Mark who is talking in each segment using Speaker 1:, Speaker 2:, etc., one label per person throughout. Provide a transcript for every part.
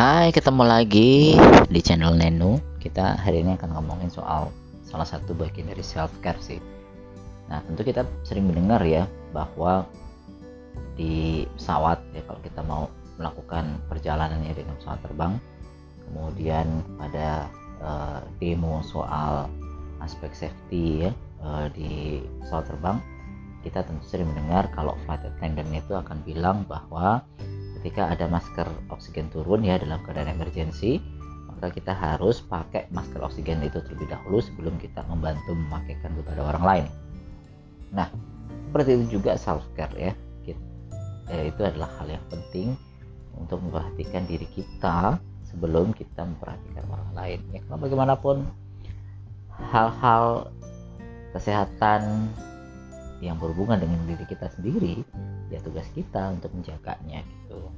Speaker 1: Hai, ketemu lagi di channel Nenu. Kita hari ini akan ngomongin soal salah satu bagian dari self care sih. Nah, tentu kita sering mendengar ya bahwa di pesawat ya kalau kita mau melakukan perjalanannya dengan pesawat terbang, kemudian pada uh, demo soal aspek safety ya uh, di pesawat terbang, kita tentu sering mendengar kalau flight attendant itu akan bilang bahwa ketika ada masker oksigen turun ya dalam keadaan emergensi maka kita harus pakai masker oksigen itu terlebih dahulu sebelum kita membantu memakaikan kepada orang lain. Nah seperti itu juga self care ya eh, itu adalah hal yang penting untuk memperhatikan diri kita sebelum kita memperhatikan orang lain. Ya karena bagaimanapun hal-hal kesehatan yang berhubungan dengan diri kita sendiri ya tugas kita untuk menjaganya gitu.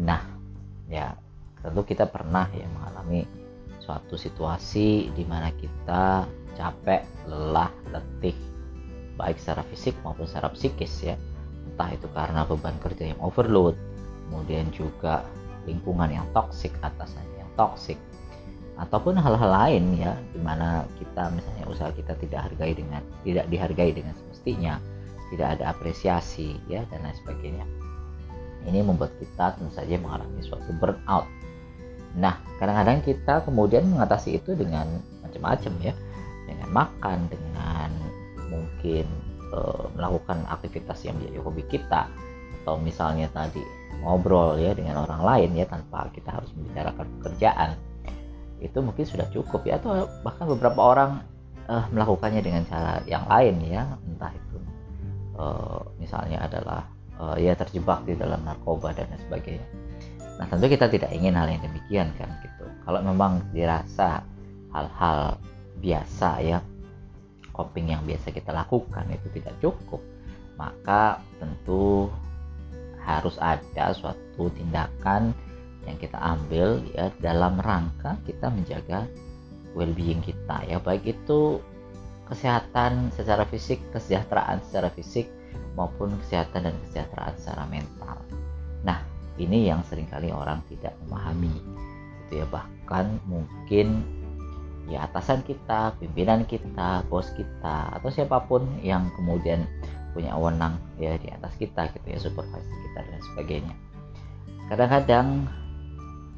Speaker 1: Nah ya tentu kita pernah ya mengalami suatu situasi di mana kita capek lelah letih baik secara fisik maupun secara psikis ya. Entah itu karena beban kerja yang overload kemudian juga lingkungan yang toksik atasan yang toksik ataupun hal-hal lain ya di mana kita misalnya usaha kita tidak hargai dengan tidak dihargai dengan semestinya tidak ada apresiasi ya dan lain sebagainya. Ini membuat kita tentu saja mengalami suatu burnout. Nah kadang-kadang kita kemudian mengatasi itu dengan macam-macam ya. Dengan makan dengan mungkin e, melakukan aktivitas yang menjadi hobi kita atau misalnya tadi ngobrol ya dengan orang lain ya tanpa kita harus membicarakan pekerjaan itu mungkin sudah cukup ya atau bahkan beberapa orang uh, melakukannya dengan cara yang lain ya entah itu uh, misalnya adalah uh, ya terjebak di dalam narkoba dan lain sebagainya. Nah tentu kita tidak ingin hal yang demikian kan gitu. Kalau memang dirasa hal-hal biasa ya coping yang biasa kita lakukan itu tidak cukup maka tentu harus ada suatu tindakan yang kita ambil ya dalam rangka kita menjaga well-being kita ya. Baik itu kesehatan secara fisik kesejahteraan secara fisik maupun kesehatan dan kesejahteraan secara mental. Nah ini yang sering kali orang tidak memahami itu ya. Bahkan mungkin ya atasan kita pimpinan kita bos kita atau siapa pun yang kemudian punya wewenang ya di atas kita gitu ya supervisor kita dan sebagainya. Kadang-kadang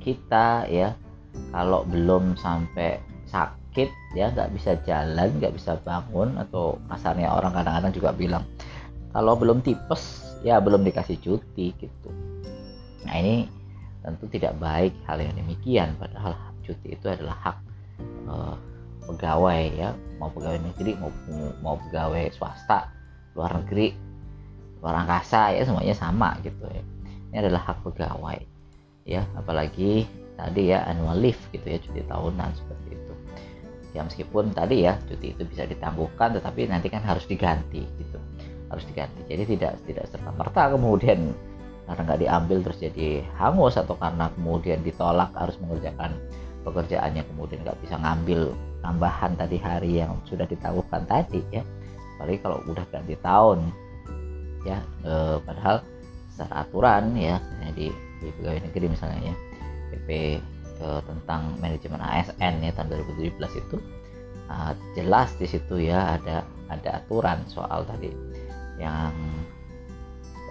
Speaker 1: kita ya. Kalau belum sampai sakit ya nggak bisa jalan nggak bisa bangun atau kasarnya orang kadang-kadang juga bilang kalau belum tipes ya belum dikasih cuti gitu. Nah ini tentu tidak baik hal yang demikian padahal cuti itu adalah hak uh, pegawai ya. Mau pegawai negeri mau mau pegawai swasta luar negeri luar angkasa ya semuanya sama gitu ya. Ini adalah hak pegawai ya apalagi tadi ya annual leave gitu ya cuti tahunan seperti itu. Ya meskipun tadi ya cuti itu bisa ditangguhkan tetapi nanti kan harus diganti gitu. Harus diganti. Jadi tidak tidak serta merta kemudian karena nggak diambil terus jadi hangus atau karena kemudian ditolak harus mengerjakan pekerjaannya kemudian nggak bisa ngambil tambahan tadi hari yang sudah ditangguhkan tadi ya. Apalagi kalau udah ganti tahun ya eh, padahal secara aturan ya di di pegawai negeri misalnya ya. PP eh, tentang manajemen ASN ya tahun 2017 itu. Uh, jelas di situ ya ada ada aturan soal tadi yang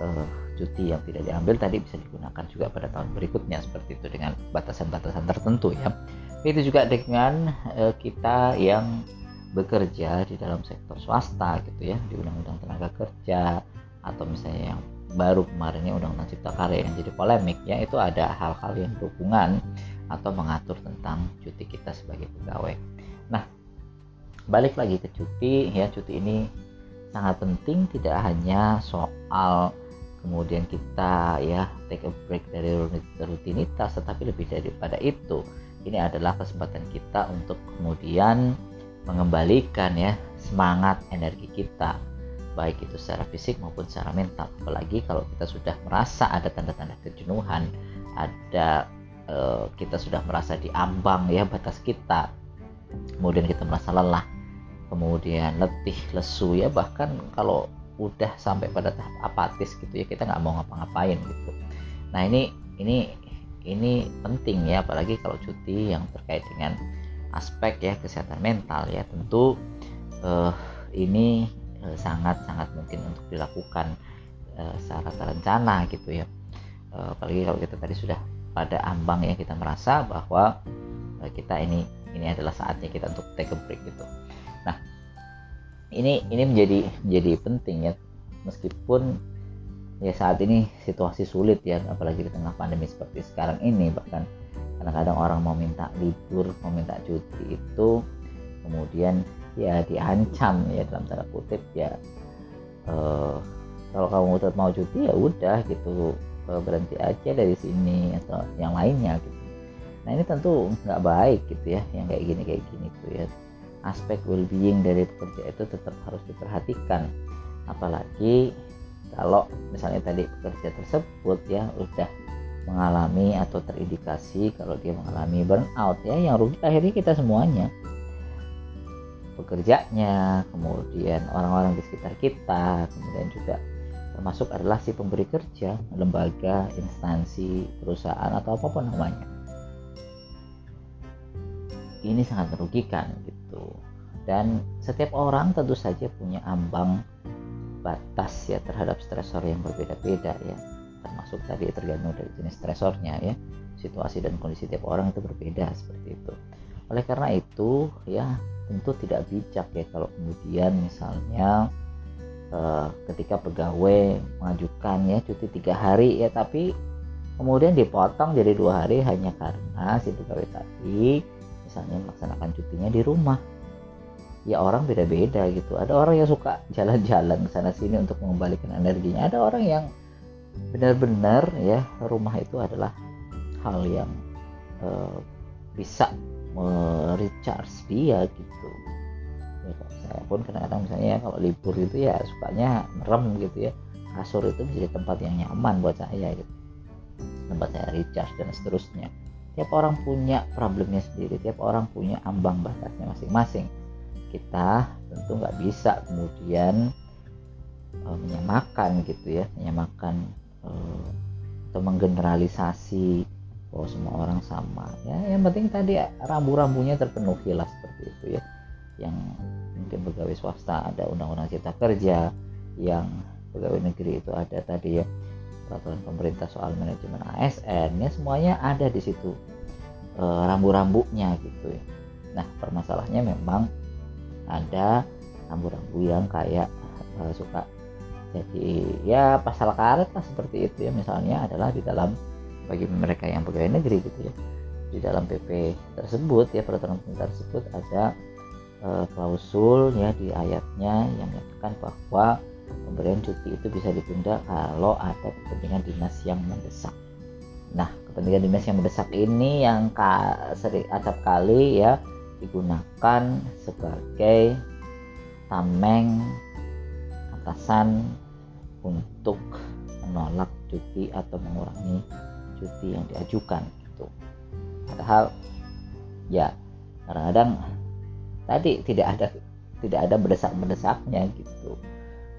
Speaker 1: uh, cuti yang tidak diambil tadi bisa digunakan juga pada tahun berikutnya seperti itu dengan batasan-batasan tertentu ya. Itu juga dengan uh, kita yang bekerja di dalam sektor swasta gitu ya di undang-undang tenaga kerja atau misalnya yang baru kemarin ini undang-undang cipta karya yang jadi polemik ya itu ada hal-hal yang berhubungan atau mengatur tentang cuti kita sebagai pegawai. Nah, balik lagi ke cuti ya. Cuti ini sangat penting tidak hanya soal kemudian kita ya take a break dari rutinitas tetapi lebih daripada itu. Ini adalah kesempatan kita untuk kemudian mengembalikan ya semangat energi kita baik itu secara fisik maupun secara mental. Apalagi kalau kita sudah merasa ada tanda-tanda kejenuhan ada e, kita sudah merasa diambang ya batas kita kemudian kita merasa lelah kemudian letih lesu ya bahkan kalau udah sampai pada tahap apatis gitu ya kita nggak mau ngapa-ngapain gitu. Nah ini ini ini penting ya apalagi kalau cuti yang terkait dengan aspek ya kesehatan mental ya. Tentu uh, ini uh, sangat sangat mungkin untuk dilakukan uh, secara terencana gitu ya. Uh, apalagi kalau kita tadi sudah pada ambang ya kita merasa bahwa kita ini ini adalah saatnya kita untuk take a break gitu. Nah ini ini menjadi menjadi penting ya. Meskipun ya saat ini situasi sulit ya apalagi di tengah pandemi seperti sekarang ini bahkan kadang-kadang orang mau minta libur mau minta cuti itu kemudian ya diancam ya dalam tanda kutip ya. Uh, kalau kamu tetap mau cuti ya udah gitu uh, berhenti aja dari sini atau yang lainnya gitu. Nah ini tentu nggak baik gitu ya yang kayak gini kayak gini tuh ya. Aspek well-being dari pekerja itu tetap harus diperhatikan. Apalagi kalau misalnya tadi pekerja tersebut ya udah mengalami atau terindikasi kalau dia mengalami burnout ya yang rugi akhirnya kita semuanya pekerjanya kemudian orang-orang di sekitar kita kemudian juga termasuk adalah si pemberi kerja lembaga instansi perusahaan atau apa pun namanya. Ini sangat merugikan gitu. Dan setiap orang tentu saja punya ambang batas ya terhadap stresor yang berbeda-beda ya. Termasuk tadi tergantung dari jenis stresornya ya. Situasi dan kondisi tiap orang itu berbeda seperti itu. Oleh karena itu ya tentu tidak bijak ya. Kalau kemudian misalnya eh, ketika pegawai mengajukan ya cuti tiga hari ya tapi kemudian dipotong jadi dua hari hanya karena si pegawai tadi misalnya melaksanakan cutinya di rumah. Ya orang beda-beda gitu. Ada orang yang suka jalan-jalan sana sini untuk mengembalikan energinya. Ada orang yang benar-benar ya rumah itu adalah hal yang uh, bisa merecharge dia gitu. Ya, saya pun kadang-kadang misalnya ya, kalau libur itu ya sukanya merem gitu ya. Kasur itu menjadi tempat yang nyaman buat saya gitu. Tempat saya recharge dan seterusnya. Tiap orang punya problemnya sendiri tiap orang punya ambang batasnya masing-masing. Kita tentu nggak bisa kemudian uh, menyamakan gitu ya menyamakan uh, atau menggeneralisasi bahwa semua orang sama. Ya yang penting tadi rambu-rambunya terpenuhi lah seperti itu ya. Yang mungkin pegawai swasta ada undang-undang cipta kerja yang pegawai negeri itu ada tadi ya. Peraturan pemerintah soal manajemen ASN ya semuanya ada di situ e, rambu-rambunya gitu ya. Nah permasalahannya memang ada rambu-rambu yang kayak uh, suka jadi ya pasal karet lah seperti itu ya. Misalnya adalah di dalam bagi mereka yang pegawai negeri gitu ya di dalam PP tersebut ya peraturan pemerintah tersebut ada uh, klausul ya di ayatnya yang menyatakan bahwa pemberian cuti itu bisa ditunda kalau ada kepentingan dinas yang mendesak. Nah, kepentingan dinas yang mendesak ini yang ka, sering acap kali ya digunakan sebagai tameng atasan untuk menolak cuti atau mengurangi cuti yang diajukan gitu. Padahal ya kadang-kadang tadi tidak ada tidak ada mendesak-mendesaknya gitu.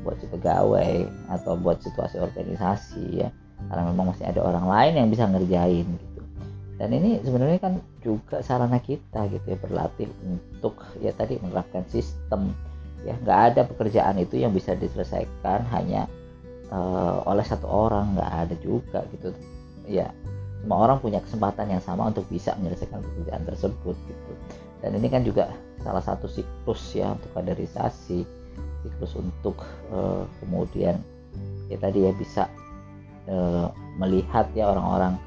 Speaker 1: Buat si pegawai atau buat situasi organisasi ya. Karena memang masih ada orang lain yang bisa ngerjain gitu. Dan ini sebenarnya kan juga sarana kita gitu ya berlatih untuk ya tadi menerapkan sistem ya. Nggak ada pekerjaan itu yang bisa diselesaikan hanya uh, oleh satu orang nggak ada juga gitu ya semua orang punya kesempatan yang sama untuk bisa menyelesaikan pekerjaan tersebut gitu dan ini kan juga salah satu siklus ya untuk kaderisasi siklus untuk uh, kemudian ya tadi ya bisa uh, melihat ya orang-orang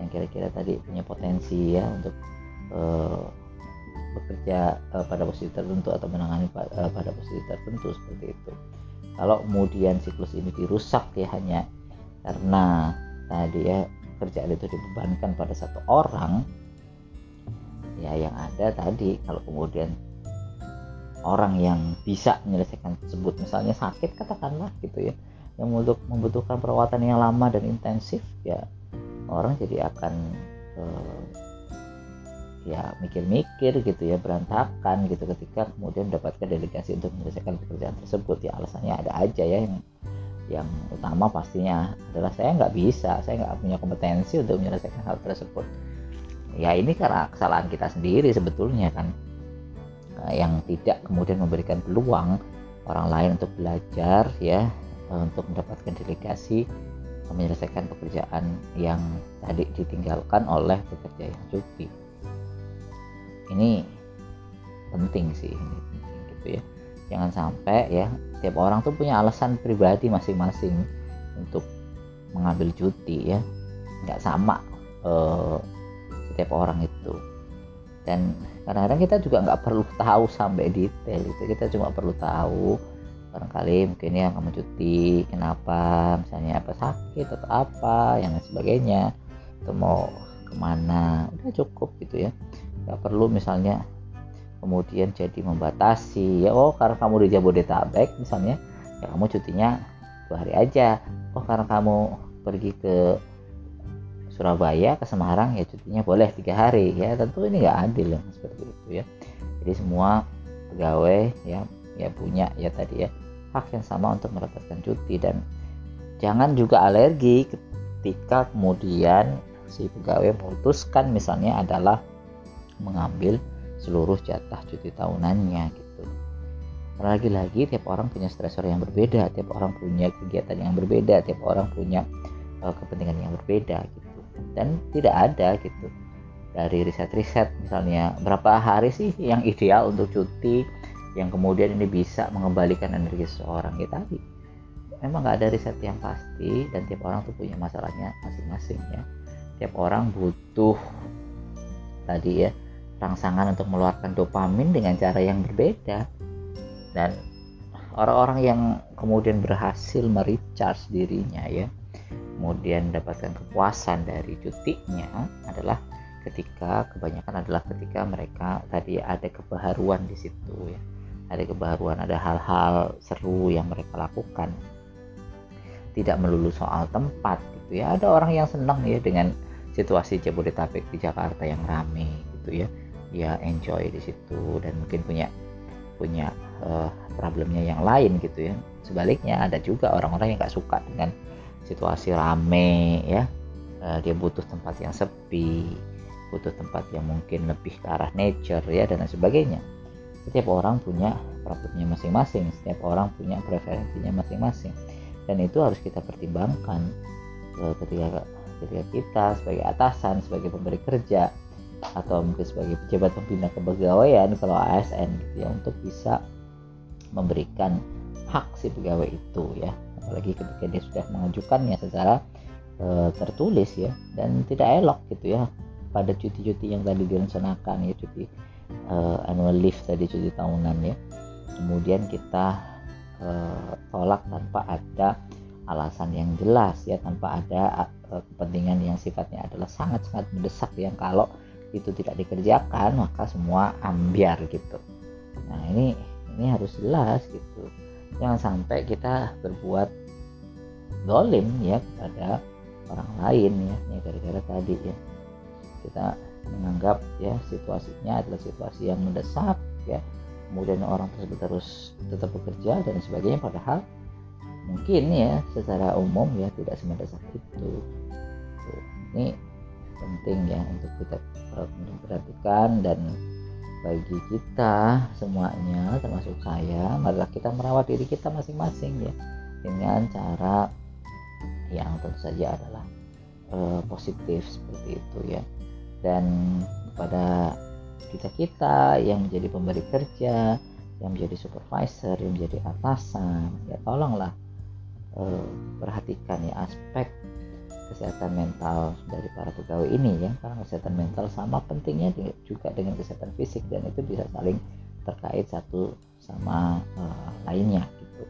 Speaker 1: yang kira-kira tadi punya potensi ya untuk uh, bekerja uh, pada posisi tertentu atau menangani uh, pada posisi tertentu seperti itu. Kalau kemudian siklus ini dirusak ya hanya karena tadi ya kerjaan itu dibebankan pada satu orang ya yang ada tadi. Kalau kemudian orang yang bisa menyelesaikan tersebut misalnya sakit katakanlah gitu ya. Yang untuk membutuhkan perawatan yang lama dan intensif ya orang jadi akan uh, ya mikir-mikir gitu ya berantakan gitu ketika kemudian mendapatkan delegasi untuk menyelesaikan pekerjaan tersebut. Ya alasannya ada aja ya yang yang utama pastinya adalah saya nggak bisa saya nggak punya kompetensi untuk menyelesaikan hal tersebut. Ya ini karena kesalahan kita sendiri sebetulnya kan. Eh, yang tidak kemudian memberikan peluang orang lain untuk belajar ya eh, untuk mendapatkan delegasi menyelesaikan pekerjaan yang tadi ditinggalkan oleh pekerja yang cuti. Ini penting sih ini penting gitu ya jangan sampai ya tiap orang tuh punya alasan pribadi masing-masing untuk mengambil cuti ya. Nggak sama eh, setiap orang itu. Dan kadang-kadang kita juga nggak perlu tahu sampai detail itu. Kita cuma perlu tahu barangkali mungkin ya kamu cuti kenapa misalnya apa sakit atau apa yang lain sebagainya atau mau ke mana. Udah cukup gitu ya. Nggak perlu misalnya kemudian jadi membatasi. Ya oh karena kamu di Jabodetabek misalnya ya kamu cutinya dua hari aja. Oh karena kamu pergi ke Surabaya ke Semarang ya cutinya boleh tiga hari. Ya tentu ini nggak adil ya seperti itu ya. Jadi semua pegawai ya ya punya ya tadi ya hak yang sama untuk mendapatkan cuti. Dan jangan juga alergi ketika kemudian si pegawai memutuskan misalnya adalah mengambil seluruh jatah cuti tahunannya gitu. Karena lagi-lagi tiap orang punya stresor yang berbeda tiap orang punya kegiatan yang berbeda tiap orang punya uh, kepentingan yang berbeda gitu. Dan tidak ada gitu dari riset-riset misalnya berapa hari sih yang ideal untuk cuti yang kemudian ini bisa mengembalikan energi seseorang? Ya tadi. Memang nggak ada riset yang pasti dan tiap orang tuh punya masalahnya masing-masing ya. Tiap orang butuh tadi ya rangsangan untuk mengeluarkan dopamin dengan cara yang berbeda. Dan orang-orang yang kemudian berhasil merecharge dirinya ya kemudian mendapatkan kepuasan dari cutinya adalah ketika kebanyakan adalah ketika mereka tadi ada kebaharuan di situ ya. Ada kebaharuan ada hal-hal seru yang mereka lakukan. Tidak melulu soal tempat gitu ya. Ada orang yang senang ya dengan situasi Jabodetabek di Jakarta yang rame gitu ya dia enjoy di situ dan mungkin punya punya uh, problemnya yang lain gitu ya. Sebaliknya ada juga orang-orang yang nggak suka dengan situasi rame ya. Uh, dia butuh tempat yang sepi butuh tempat yang mungkin lebih ke arah nature ya dan sebagainya. Setiap orang punya problemnya masing-masing setiap orang punya preferensinya masing-masing. Dan itu harus kita pertimbangkan uh, ketika ketika kita sebagai atasan sebagai pemberi kerja atau mungkin sebagai pejabat pembina kepegawaian kalau ASN gitu ya untuk bisa memberikan hak si pegawai itu ya. Apalagi ketika dia sudah mengajukannya secara e, tertulis ya dan tidak elok gitu ya pada cuti-cuti yang tadi direncanakan ya cuti e, annual leave tadi cuti tahunan ya. Kemudian kita e, tolak tanpa ada alasan yang jelas ya tanpa ada kepentingan yang sifatnya adalah sangat-sangat mendesak yang kalau itu tidak dikerjakan maka semua ambiar gitu. Nah ini ini harus jelas gitu. Jangan sampai kita berbuat dolim ya kepada orang lain ya ya gara-gara tadi ya. Kita menganggap ya situasinya adalah situasi yang mendesak ya. Kemudian orang tersebut harus tetap bekerja dan sebagainya padahal mungkin ya secara umum ya tidak semendesak itu. Ini penting ya untuk kita perhatikan dan bagi kita semuanya termasuk saya marilah kita merawat diri kita masing-masing ya dengan cara yang tentu saja adalah uh, positif seperti itu ya. Dan kepada kita kita yang menjadi pemberi kerja yang menjadi supervisor yang menjadi atasan ya tolonglah uh, perhatikan ya aspek kesehatan mental dari para pegawai ini ya karena kesehatan mental sama pentingnya juga dengan kesehatan fisik dan itu bisa saling terkait satu sama uh, lainnya gitu.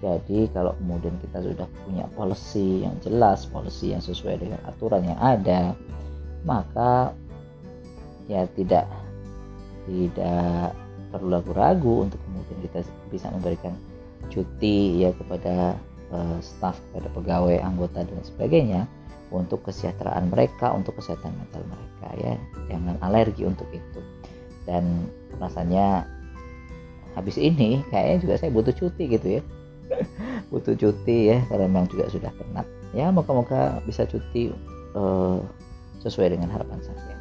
Speaker 1: Jadi kalau kemudian kita sudah punya policy yang jelas policy yang sesuai dengan aturan yang ada maka ya tidak tidak perlu ragu-ragu untuk kemudian kita bisa memberikan cuti ya kepada uh, staf kepada pegawai anggota dan sebagainya untuk kesejahteraan mereka, untuk kesehatan mental mereka ya. Jangan alergi untuk itu. Dan rasanya habis ini kayaknya juga saya butuh cuti gitu ya. butuh cuti ya karena memang juga sudah penat ya moga-moga bisa cuti uh, sesuai dengan harapan saya